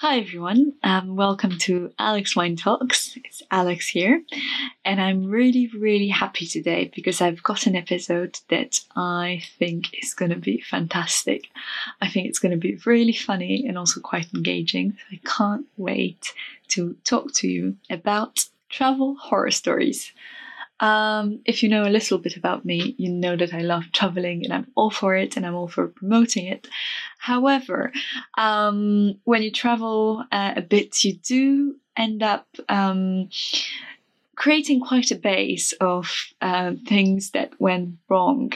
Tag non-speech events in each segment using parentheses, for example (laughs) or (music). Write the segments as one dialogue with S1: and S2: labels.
S1: Hi everyone, um, welcome to Alex Wine Talks. It's Alex here, and I'm really, really happy today because I've got an episode that I think is going to be fantastic. I think it's going to be really funny and also quite engaging. I can't wait to talk to you about travel horror stories. Um, if you know a little bit about me, you know that I love traveling and I'm all for it and I'm all for promoting it. However, um, when you travel uh, a bit, you do end up um, creating quite a base of uh, things that went wrong.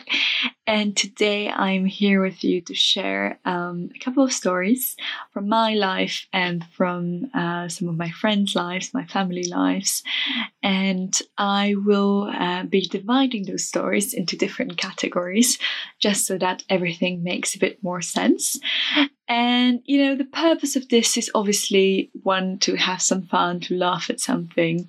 S1: And today I'm here with you to share um, a couple of stories from my life and from uh, some of my friends' lives, my family lives. And I will uh, be dividing those stories into different categories just so that everything makes a bit more sense. And, you know, the purpose of this is obviously one, to have some fun, to laugh at something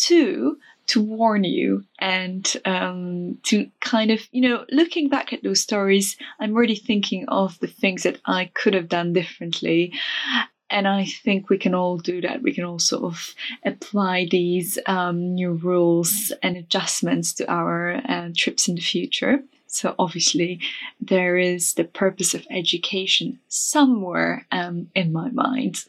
S1: two to warn you and um, to kind of you know looking back at those stories i'm really thinking of the things that i could have done differently. And i think we can all do that. We can all sort of apply these um, new rules and adjustments to our uh, trips in the future. So obviously there is the purpose of education somewhere um, in my mind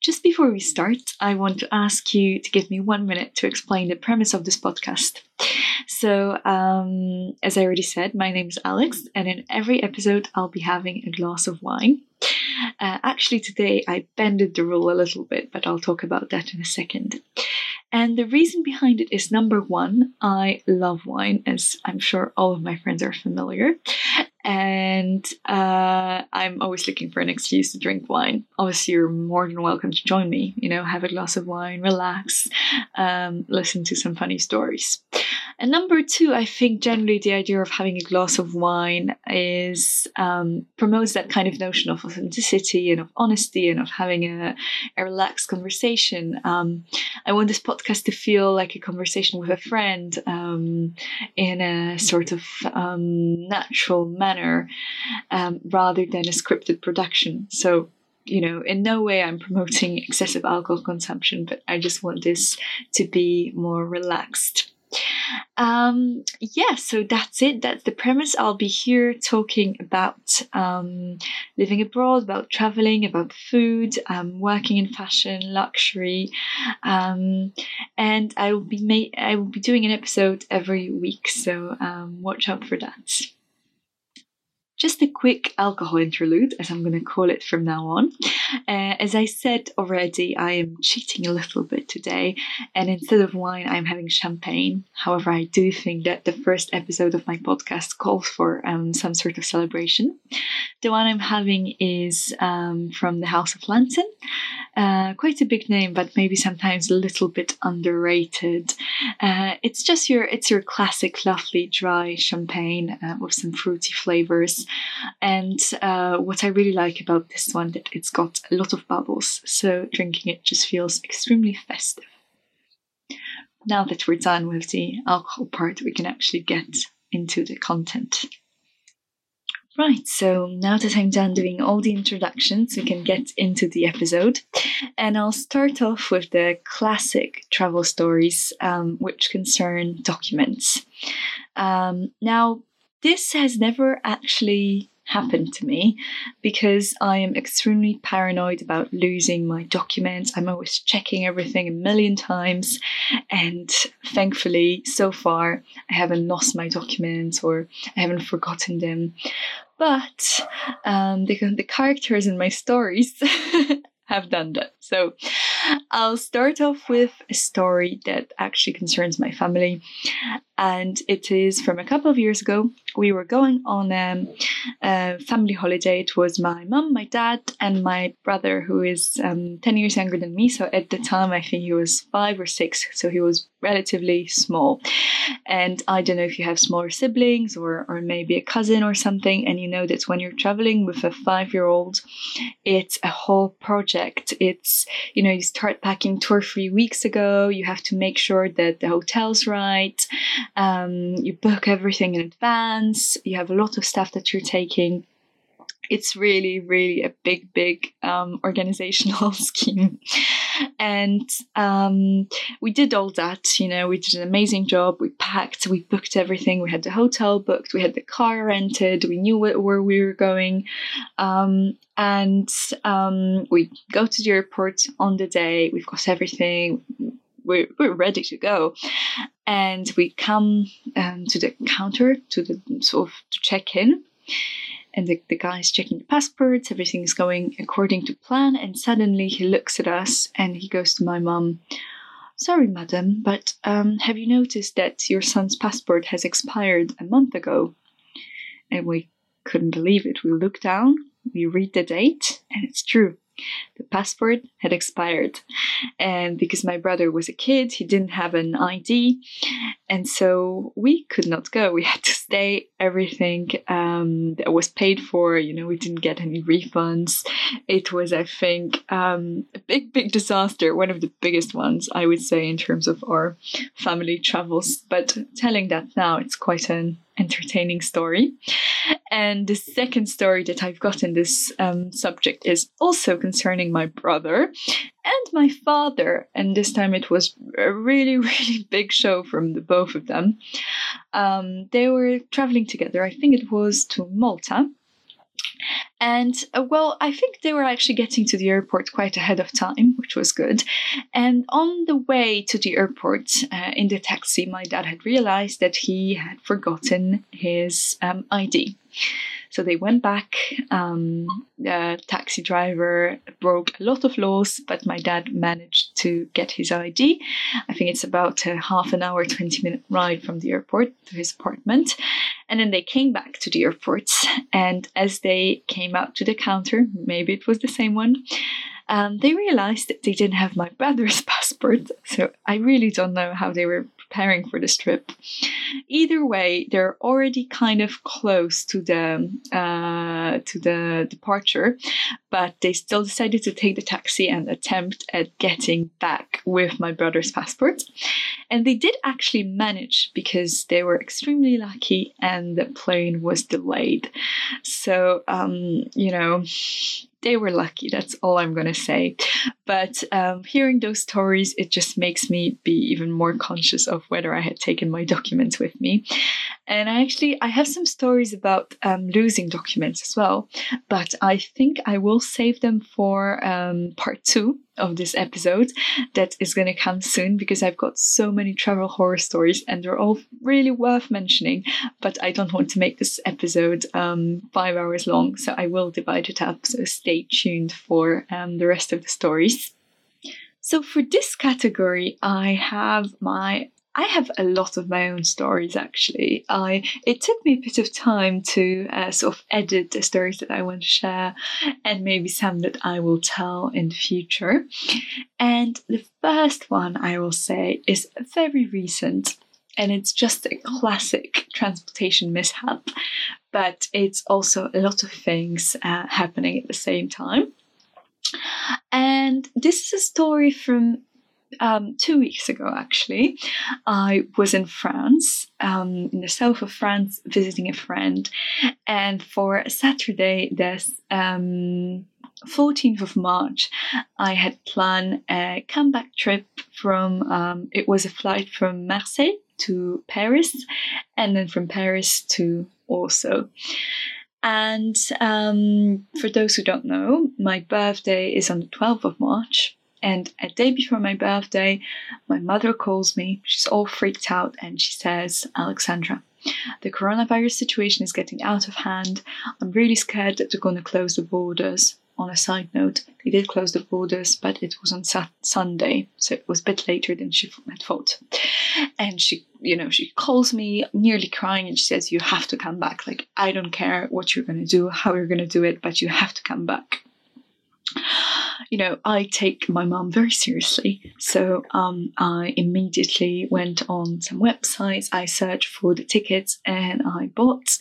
S1: just before we start, I want to ask you to give me one minute to explain the premise of this podcast. So, um, as I already said, my name is Alex, and in every episode, I'll be having a glass of wine. Uh, actually, today I bended the rule a little bit, but I'll talk about that in a second. And the reason behind it is number one, I love wine, as I'm sure all of my friends are familiar and uh, I'm always looking for an excuse to drink wine. Obviously, you're more than welcome to join me. You know, have a glass of wine, relax, um, listen to some funny stories. And number two, I think generally the idea of having a glass of wine is um, promotes that kind of notion of authenticity and of honesty and of having a, a relaxed conversation. Um, I want this podcast to feel like a conversation with a friend um, in a sort of um, natural manner um, rather than a scripted production. So you know, in no way I'm promoting excessive alcohol consumption, but I just want this to be more relaxed. Um, yeah, so that's it. That's the premise. I'll be here talking about um, living abroad, about traveling, about food, um, working in fashion, luxury, um, and I will be ma- I will be doing an episode every week. So um, watch out for that. Just a quick alcohol interlude, as I'm going to call it from now on. Uh, as I said already, I am cheating a little bit today, and instead of wine, I'm having champagne. However, I do think that the first episode of my podcast calls for um, some sort of celebration. The one I'm having is um, from the House of Lanson. Uh, quite a big name, but maybe sometimes a little bit underrated. Uh, it's just your it's your classic, lovely, dry champagne uh, with some fruity flavors. And uh, what I really like about this one that it's got a lot of bubbles, so drinking it just feels extremely festive. Now that we're done with the alcohol part, we can actually get into the content. Right, so now that I'm done doing all the introductions, we can get into the episode. And I'll start off with the classic travel stories, um, which concern documents. Um, now, this has never actually happened to me because I am extremely paranoid about losing my documents. I'm always checking everything a million times, and thankfully, so far, I haven't lost my documents or I haven't forgotten them. But um, the, the characters in my stories (laughs) have done that. So I'll start off with a story that actually concerns my family. And it is from a couple of years ago. We were going on um, a family holiday. It was my mum, my dad, and my brother, who is um, 10 years younger than me. So at the time, I think he was five or six. So he was relatively small. And I don't know if you have smaller siblings or, or maybe a cousin or something, and you know that when you're traveling with a five year old, it's a whole project. It's, you know, you start packing two or three weeks ago, you have to make sure that the hotel's right, um, you book everything in advance, you have a lot of stuff that you're taking it's really, really a big, big um, (laughs) organizational (laughs) scheme. And um, we did all that, you know, we did an amazing job. We packed, we booked everything. We had the hotel booked, we had the car rented, we knew where we were going. Um, and um, we go to the airport on the day, we've got everything. We're, we're ready to go. And we come um, to the counter to the sort of to check in. And the, the guy is checking the passports, everything is going according to plan, and suddenly he looks at us and he goes to my mum, Sorry, madam, but um, have you noticed that your son's passport has expired a month ago? And we couldn't believe it. We look down, we read the date, and it's true the passport had expired. And because my brother was a kid, he didn't have an ID. And so we could not go. We had to stay. Everything um, that was paid for, you know, we didn't get any refunds. It was, I think, um, a big, big disaster. One of the biggest ones, I would say, in terms of our family travels. But telling that now, it's quite an entertaining story. And the second story that I've got in this um, subject is also concerning my brother and my father. And this time it was a really, (laughs) really big show from the both of them. Um, they were traveling together, I think it was to Malta. And uh, well, I think they were actually getting to the airport quite ahead of time, which was good. And on the way to the airport uh, in the taxi, my dad had realized that he had forgotten his um, ID. So they went back. Um, the taxi driver broke a lot of laws, but my dad managed to get his ID. I think it's about a half an hour, 20 minute ride from the airport to his apartment. And then they came back to the airport. And as they came up to the counter, maybe it was the same one, um, they realized that they didn't have my brother's (laughs) passport. So I really don't know how they were preparing for this trip. Either way, they're already kind of close to the uh, to the departure, but they still decided to take the taxi and attempt at getting back with my brother's passport. And they did actually manage because they were extremely lucky and the plane was delayed. So, um, you know, they were lucky. That's all I'm going to say. But um, hearing those stories, it just makes me be even more conscious of whether I had taken my documents with me. And I actually I have some stories about um, losing documents as well, but I think I will save them for um, part two of this episode that is going to come soon because I've got so many travel horror stories and they're all really worth mentioning. But I don't want to make this episode um, five hours long, so I will divide it up. So stay tuned for um, the rest of the stories. So for this category, I have my I have a lot of my own stories actually. I it took me a bit of time to uh, sort of edit the stories that I want to share, and maybe some that I will tell in the future. And the first one I will say is very recent, and it's just a classic transportation mishap, but it's also a lot of things uh, happening at the same time. And this is a story from um, two weeks ago, actually, I was in France, um, in the south of France, visiting a friend. And for Saturday, this um, 14th of March, I had planned a comeback trip from, um, it was a flight from Marseille to Paris, and then from Paris to Warsaw. And um, for those who don't know, my birthday is on the 12th of March. And a day before my birthday, my mother calls me. She's all freaked out and she says, Alexandra, the coronavirus situation is getting out of hand. I'm really scared that they're going to close the borders. On a side note, they did close the borders, but it was on Sunday, so it was a bit later than she had thought. And she, you know, she calls me nearly crying and she says, You have to come back. Like, I don't care what you're going to do, how you're going to do it, but you have to come back you know, I take my mum very seriously. So um, I immediately went on some websites, I searched for the tickets, and I bought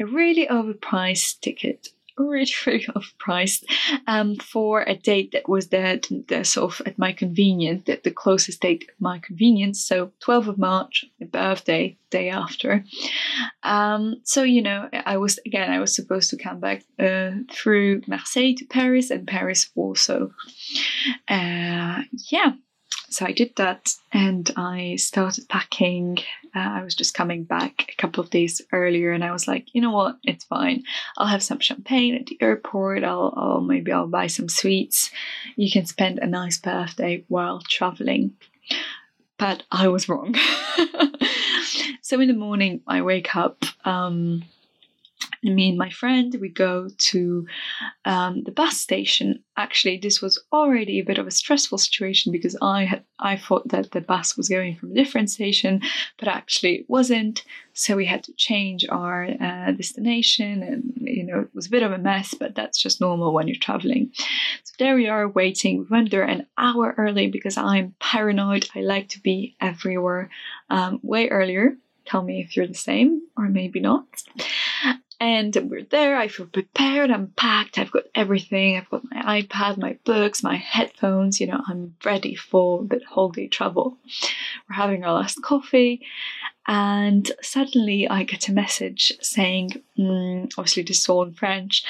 S1: a really overpriced ticket really, (laughs) really overpriced um, for a date that was the sort of at my convenience, the, the closest date at my convenience. So 12th of March, my birthday, day after. Um, so, you know, I was, again, I was supposed to come back uh, through Marseille to Paris and Paris Warsaw. Uh, yeah, so I did that and I started packing. Uh, I was just coming back a couple of days earlier and I was like, you know what, it's fine. I'll have some champagne at the airport. I'll, I'll maybe I'll buy some sweets. You can spend a nice birthday while traveling. But I was wrong. (laughs) so in the morning, I wake up. Um, me and my friend we go to um, the bus station. Actually this was already a bit of a stressful situation because i had i thought that the bus was going from a different station but actually it wasn't. So we had to change our uh, destination and you know it was a bit of a mess but that's just normal when you're traveling. So there we are waiting. We went there an hour early because i'm paranoid. I like to be everywhere um, way earlier. Tell me if you're the same or maybe not and we're there. I feel prepared. I'm packed. I've got everything. I've got my iPad, my books, my headphones. You know, I'm ready for the whole day travel. We're having our last coffee, and suddenly I get a message saying, mm, obviously this is all in French,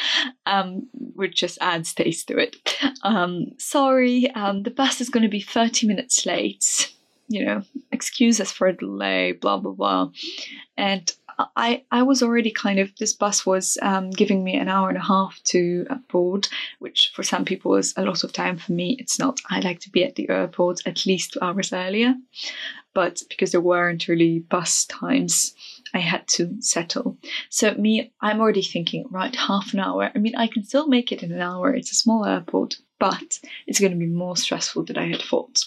S1: um, which just adds taste to it. Um, sorry, um, the bus is going to be 30 minutes late. You know, excuse us for a delay, blah, blah, blah. And I, I was already kind of this bus was um, giving me an hour and a half to board, which for some people is a lot of time. For me, it's not. I like to be at the airport at least two hours earlier, but because there weren't really bus times, I had to settle. So me, I'm already thinking right half an hour. I mean, I can still make it in an hour. It's a small airport, but it's going to be more stressful than I had thought.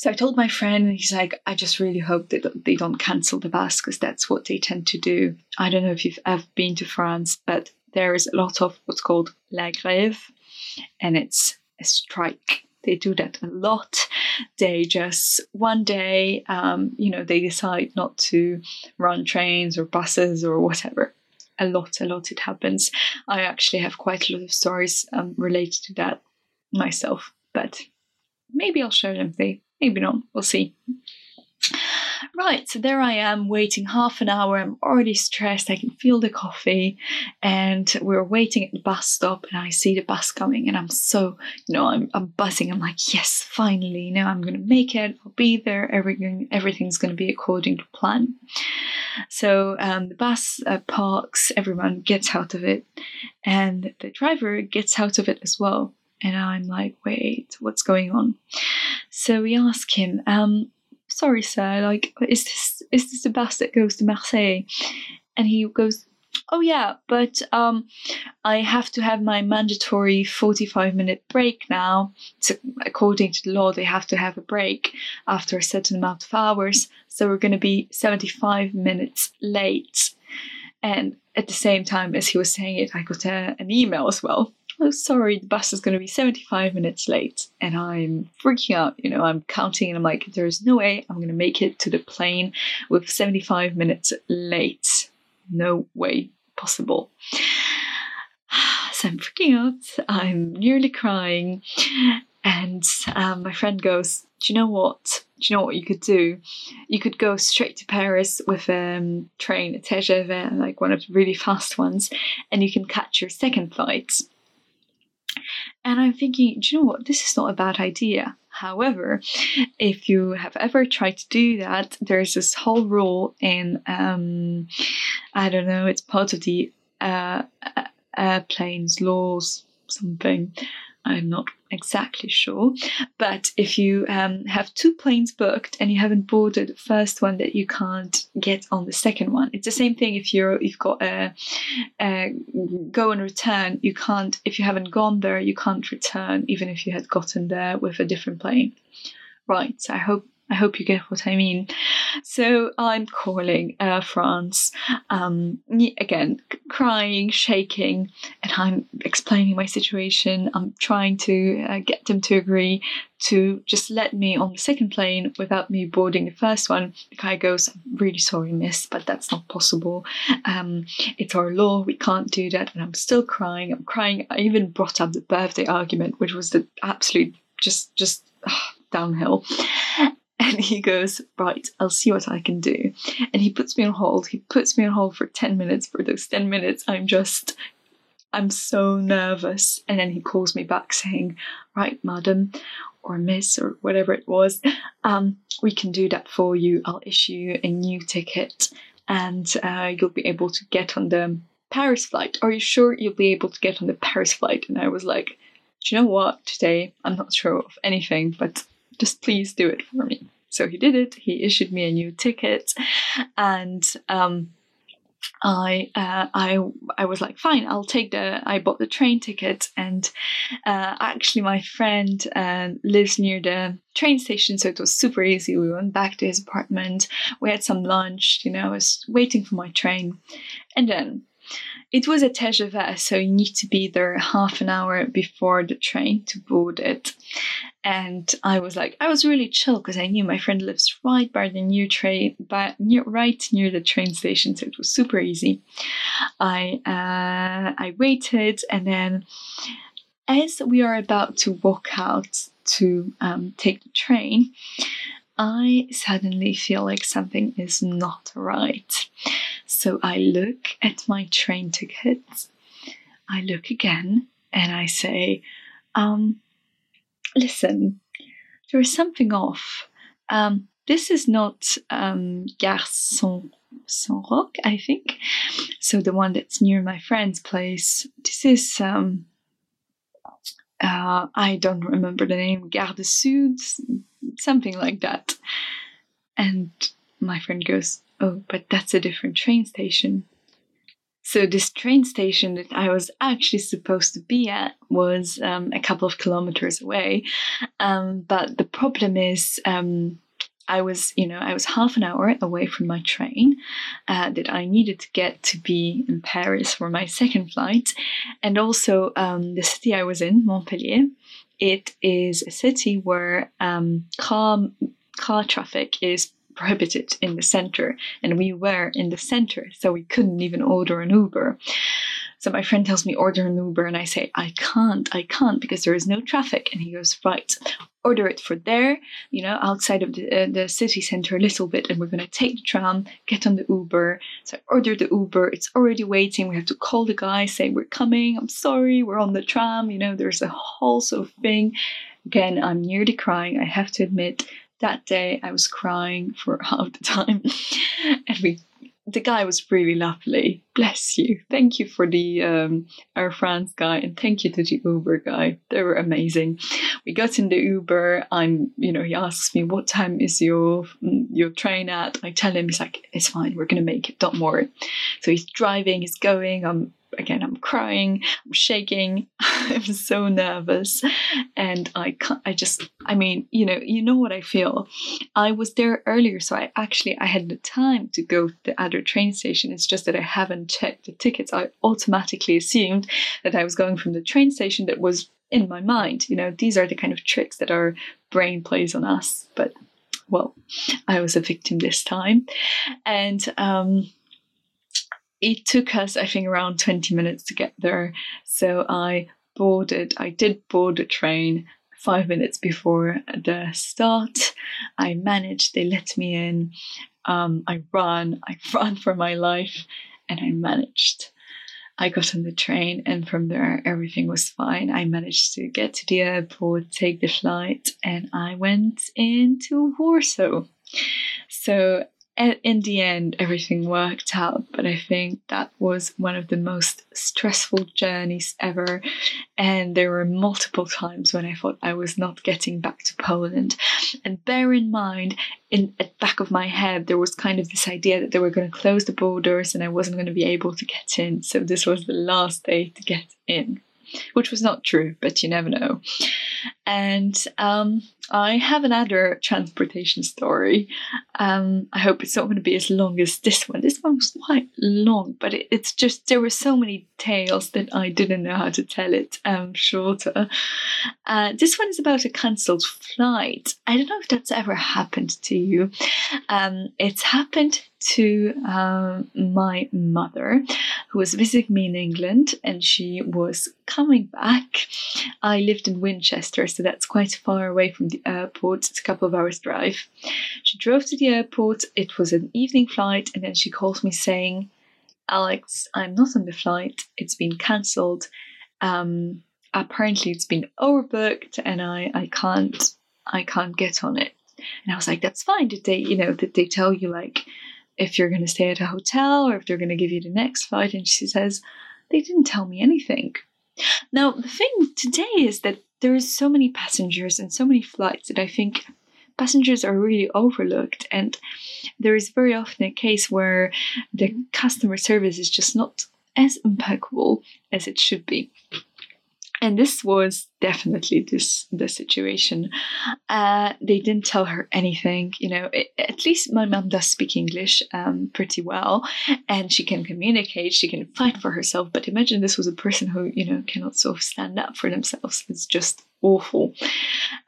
S1: So I told my friend, and he's like, I just really hope that they don't cancel the bus because that's what they tend to do. I don't know if you've ever been to France, but there is a lot of what's called la grève, and it's a strike. They do that a lot. They just one day, um, you know, they decide not to run trains or buses or whatever. A lot, a lot. It happens. I actually have quite a lot of stories um, related to that myself, but maybe I'll share them. They Maybe not. We'll see. Right, so there I am waiting half an hour. I'm already stressed. I can feel the coffee, and we're waiting at the bus stop. And I see the bus coming, and I'm so, you know, I'm, I'm buzzing. I'm like, yes, finally, know, I'm gonna make it. I'll be there. Everything, everything's gonna be according to plan. So um, the bus uh, parks. Everyone gets out of it, and the driver gets out of it as well. And I'm like, wait, what's going on? So we ask him, um, sorry, sir, like, is this is this the bus that goes to Marseille? And he goes, oh yeah, but um, I have to have my mandatory 45 minute break now. So according to the law, they have to have a break after a certain amount of hours. So we're going to be 75 minutes late. And at the same time as he was saying it, I got a, an email as well oh, sorry, the bus is going to be 75 minutes late. And I'm freaking out. You know, I'm counting and I'm like, there's no way I'm going to make it to the plane with 75 minutes late. No way possible. (sighs) So I'm freaking out. I'm nearly crying. And um, my friend goes, Do you know what? Do you know what you could do? You could go straight to Paris with a um, train, a TGV, like one of the really fast ones, and you can catch your second flight. And I'm thinking, do you know what? This is not a bad idea. However, if you have ever tried to do that, there's this whole rule in, um, I don't know, it's part of the uh, airplanes laws, something. I'm not exactly sure. But if you um, have two planes booked and you haven't boarded the first one, that you can't get on the second one. It's the same thing if you're you've got a, a go and return. You can't if you haven't gone there, you can't return even if you had gotten there with a different plane. Right. So I hope I hope you get what I mean. So I'm calling Air France, um, again, crying, shaking, and I'm explaining my situation. I'm trying to uh, get them to agree to just let me on the second plane without me boarding the first one. The guy goes, I'm really sorry, miss, but that's not possible. Um, it's our law, we can't do that. And I'm still crying. I'm crying. I even brought up the birthday argument, which was the absolute just just downhill. And he goes, Right, I'll see what I can do. And he puts me on hold. He puts me on hold for 10 minutes. For those 10 minutes, I'm just, I'm so nervous. And then he calls me back saying, Right, madam, or miss, or whatever it was, um, we can do that for you. I'll issue a new ticket and uh, you'll be able to get on the Paris flight. Are you sure you'll be able to get on the Paris flight? And I was like, Do you know what? Today, I'm not sure of anything, but just please do it for me. So he did it. He issued me a new ticket, and um, I uh, I I was like, fine, I'll take the. I bought the train ticket, and uh, actually, my friend uh, lives near the train station, so it was super easy. We went back to his apartment. We had some lunch. You know, I was waiting for my train, and then it was a TGV, so you need to be there half an hour before the train to board it. And I was like, I was really chill because I knew my friend lives right by the new train, but near, right near the train station, so it was super easy. I uh, I waited, and then as we are about to walk out to um, take the train, I suddenly feel like something is not right. So I look at my train tickets, I look again, and I say, um, listen, there is something off. Um, this is not um, Gare Saint, Saint Roch, I think. So the one that's near my friend's place. This is um, uh, I don't remember the name, Gare de Sud, something like that. And my friend goes, Oh, but that's a different train station. So, this train station that I was actually supposed to be at was um, a couple of kilometers away. Um, but the problem is, um, I was, you know, I was half an hour away from my train uh, that I needed to get to be in Paris for my second flight. And also, um, the city I was in, Montpellier, it is a city where um, car, car traffic is prohibited in the center, and we were in the center, so we couldn't even order an Uber. So my friend tells me order an Uber, and I say I can't, I can't because there is no traffic. And he goes right, order it for there, you know, outside of the, uh, the city center a little bit, and we're gonna take the tram, get on the Uber. So I order the Uber. It's already waiting. We have to call the guy, say we're coming. I'm sorry, we're on the tram. You know, there's a whole sort of thing. Again, I'm nearly crying. I have to admit that day I was crying for (laughs) half the time. (laughs) and we the guy was really lovely. Bless you. Thank you for the um, Air France guy and thank you to the Uber guy. They were amazing. We got in the Uber. I'm, you know, he asks me what time is your your train at. I tell him he's like, it's fine. We're gonna make it. Don't worry. So he's driving. He's going. I'm again, I'm crying, I'm shaking, (laughs) I'm so nervous, and I can't. I just, I mean, you know, you know what I feel. I was there earlier, so I actually I had the time to go to the other train station. It's just that I haven't checked the tickets. I automatically assumed that I was going from the train station that was in my mind. You know, these are the kind of tricks that our brain plays on us, but. Well, I was a victim this time. And um, it took us, I think, around 20 minutes to get there. So I boarded, I did board a train five minutes before the start. I managed, they let me in. Um, I ran, I (laughs) ran for my life, and I managed. I got on the train, and from there, everything was fine. I managed to get to the airport, take the flight, and I went into Warsaw. So in the end, everything worked out, but I think that was one of the most stressful journeys ever. And there were multiple times when I thought I was not getting back to Poland. And bear in mind, in at back of my head, there was kind of this idea that they were going to close the borders and I wasn't going to be able to get in. So this was the last day to get in which was not true, but you never know. And um, I have another transportation story. Um, I hope it's not going to be as long as this one. This one was quite long, but it, it's just there were so many tales that I didn't know how to tell it um, shorter. Uh, this one is about a cancelled flight. I don't know if that's ever happened to you. Um, it's happened to um, my mother, who was visiting me in England, and she was coming back. I lived in Winchester, so that's quite far away from the airport. It's a couple of hours' drive. She drove to the airport. It was an evening flight, and then she called me saying, Alex, I'm not on the flight. It's been cancelled. Um, apparently, it's been overbooked, and I, I can't I can't get on it. And I was like, that's fine. Did they, you know, did they tell you like if you're going to stay at a hotel or if they're going to give you the next flight. And she says, They didn't tell me anything. Now, the thing today is that there is so many passengers and so many flights that I think passengers are really overlooked and there is very often a case where the customer service is just not as impeccable as it should be and this was definitely this the situation. Uh, they didn't tell her anything you know it, at least my mom does speak english um, pretty well and she can communicate she can fight for herself but imagine this was a person who you know cannot sort of stand up for themselves. It's just awful.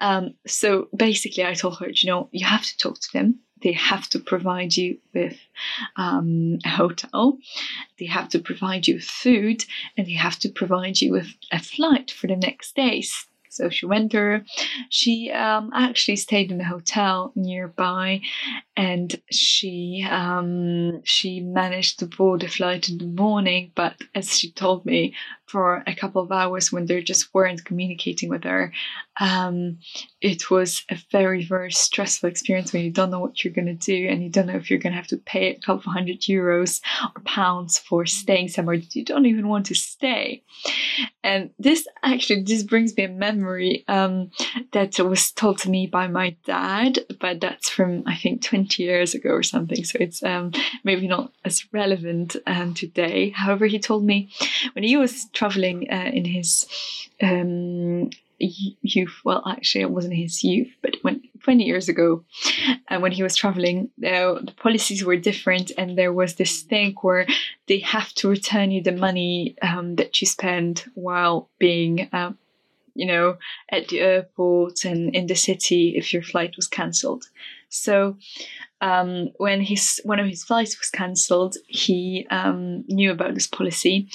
S1: Um, so basically i told her you know you have to talk to them they have to provide you with um, a hotel, they have to provide you with food, and they have to provide you with a flight for the next days. So she went there. She um, actually stayed in a hotel nearby, and she um, she managed to board a flight in the morning. But as she told me, for a couple of hours when they just weren't communicating with her, um, it was a very very stressful experience when you don't know what you're going to do and you don't know if you're going to have to pay a couple of hundred euros or pounds for staying somewhere that you don't even want to stay. And this actually this brings me a memory um, that was told to me by my dad, but that's from I think 20 years ago or something. So it's um, maybe not as relevant um, today. However, he told me when he was traveling uh, in his um, youth. Well, actually, it wasn't his youth, but when 20 years ago, uh, when he was traveling, uh, the policies were different, and there was this thing where they have to return you the money um, that you spend while being. Uh, you know, at the airport and in the city if your flight was cancelled. So um, when his one of his flights was cancelled, he um, knew about this policy,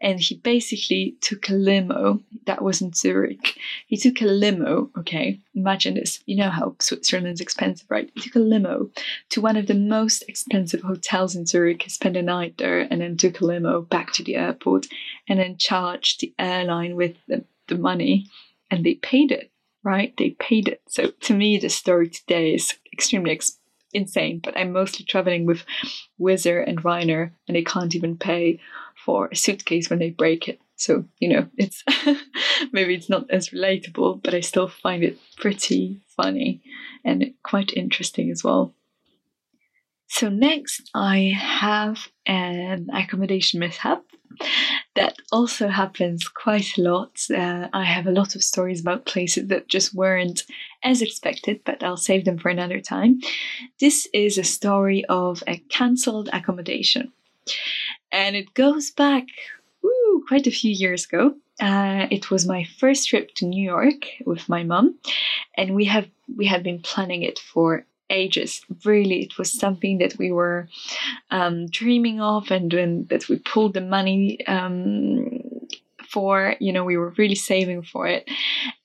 S1: and he basically took a limo that was in Zurich. He took a limo. Okay, imagine this. You know how Switzerland is expensive, right? He took a limo to one of the most expensive hotels in Zurich. Spent a night there, and then took a limo back to the airport, and then charged the airline with the, the money, and they paid it. Right, they paid it. So to me, the story today is extremely expensive insane, but I'm mostly traveling with Wizz and Ryanair, and they can't even pay for a suitcase when they break it. So, you know, it's (laughs) maybe it's not as relatable, but I still find it pretty funny and quite interesting as well. So, next, I have an accommodation mishap that also happens quite a lot. Uh, I have a lot of stories about places that just weren't as expected, but I'll save them for another time. This is a story of a cancelled accommodation, and it goes back woo, quite a few years ago. Uh, it was my first trip to New York with my mum, and we have we had been planning it for ages. Really, it was something that we were um, dreaming of, and when that we pulled the money um, for. You know, we were really saving for it,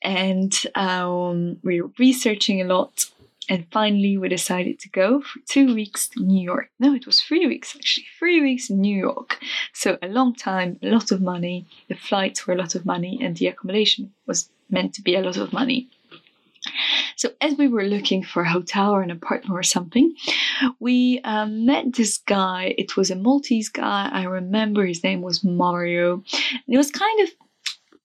S1: and um, we were researching a lot. And finally, we decided to go for two weeks to New York. No, it was three weeks actually, three weeks in New York. So, a long time, a lot of money. The flights were a lot of money, and the accommodation was meant to be a lot of money. So, as we were looking for a hotel or an apartment or something, we um, met this guy. It was a Maltese guy. I remember his name was Mario. And it was kind of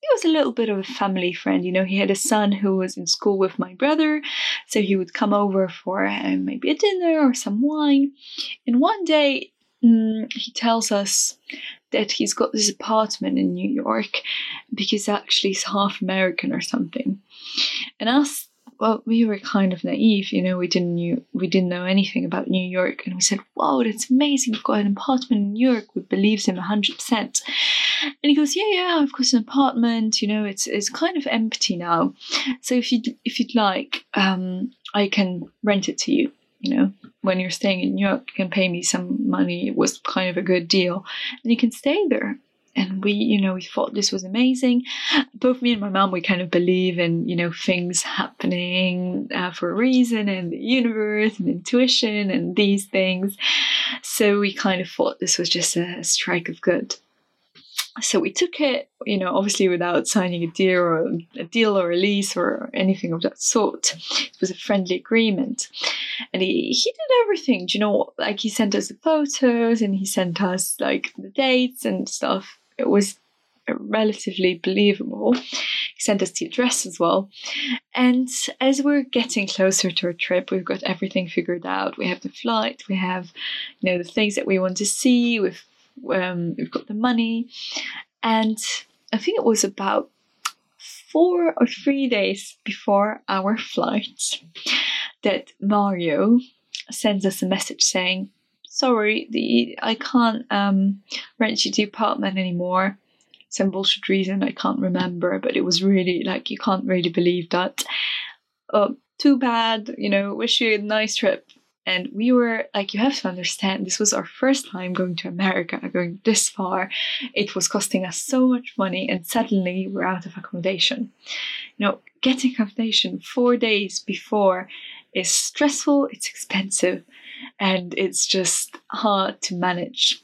S1: he was a little bit of a family friend. You know, he had a son who was in school with my brother, so he would come over for uh, maybe a dinner or some wine. And one day, mm, he tells us that he's got this apartment in New York because actually he's half American or something. And us well, we were kind of naive, you know, we didn't knew we didn't know anything about New York, and we said, "Wow, that's amazing! We've got an apartment in New York." We believed him hundred percent, and he goes, "Yeah, yeah, I've got an apartment. You know, it's it's kind of empty now, so if you if you'd like, um, I can rent it to you." You know, when you're staying in New York, you can pay me some money. It was kind of a good deal, and you can stay there. And we you know we thought this was amazing. Both me and my mom we kind of believe in you know things happening uh, for a reason and the universe and intuition and these things. So we kind of thought this was just a strike of good. So we took it, you know, obviously without signing a deal or a deal or a lease or anything of that sort. It was a friendly agreement, and he he did everything. Do you know, like he sent us the photos and he sent us like the dates and stuff it was relatively believable. He sent us the address as well. And as we're getting closer to our trip, we've got everything figured out. We have the flight, we have, you know, the things that we want to see, we've um, we've got the money. And I think it was about four or three days before our flight that Mario sends us a message saying, sorry, the I can't um, rent you the apartment anymore. Some bullshit reason I can't remember, but it was really like you can't really believe that. Uh, too bad, you know. Wish you a nice trip. And we were like, you have to understand, this was our first time going to America, going this far. It was costing us so much money, and suddenly we're out of accommodation. You know, getting accommodation four days before is stressful, it's expensive, and it's just hard to manage.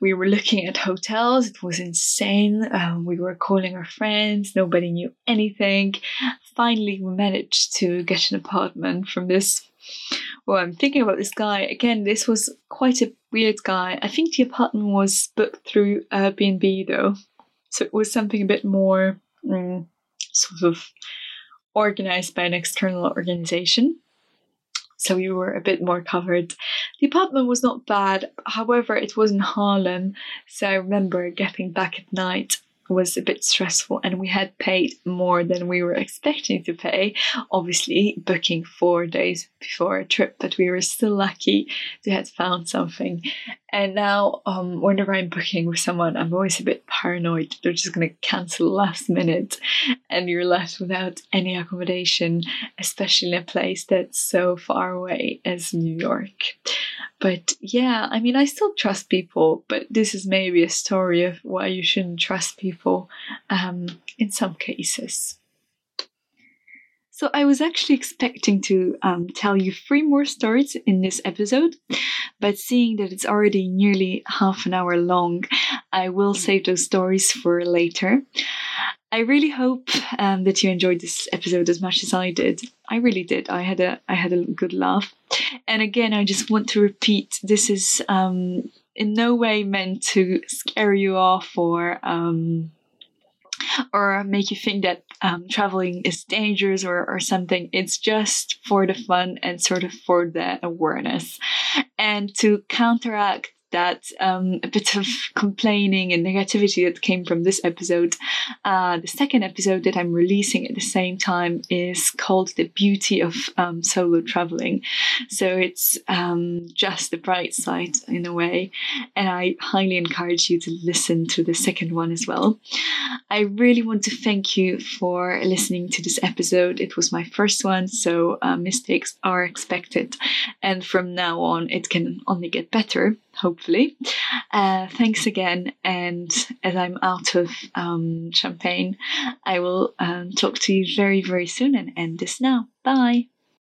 S1: We were looking at hotels, it was insane. Um, we were calling our friends, nobody knew anything. Finally, we managed to get an apartment from this. Well, I'm thinking about this guy again. This was quite a weird guy. I think the apartment was booked through Airbnb though, so it was something a bit more mm, sort of organized by an external organization so we were a bit more covered. The apartment was not bad, however, it was in Harlem, so I remember getting back at night was a bit stressful and we had paid more than we were expecting to pay obviously booking four days before a trip but we were still lucky to have found something. And now um, whenever i'm booking with someone i'm always a bit paranoid. They're just going to cancel last minute and you're left without any accommodation especially in a place that's so far away as new york but yeah, I mean, I still trust people, but this is maybe a story of why you shouldn't trust people um, in some cases. So, I was actually expecting to um, tell you three more stories in this episode, but seeing that it's already nearly half an hour long, I will save those stories for later. I really hope um, that you enjoyed this episode as much as I did. I really did. I had a I had a good laugh. And again, I just want to repeat: this is um, in no way meant to scare you off or um, or make you think that um, traveling is dangerous or, or something. It's just for the fun and sort of for the awareness. And to counteract that um, a bit of complaining and negativity that came from this episode. Uh, the second episode that I'm releasing at the same time is called The Beauty of um, Solo Traveling. So it's um, just the bright side in a way. And I highly encourage you to listen to the second one as well. I really want to thank you for listening to this episode. It was my first one, so uh, mistakes are expected. And from now on, it can only get better hopefully. Uh, thanks again. And as I'm out of um, champagne, I will um, talk to you very, very soon and end this now. Bye.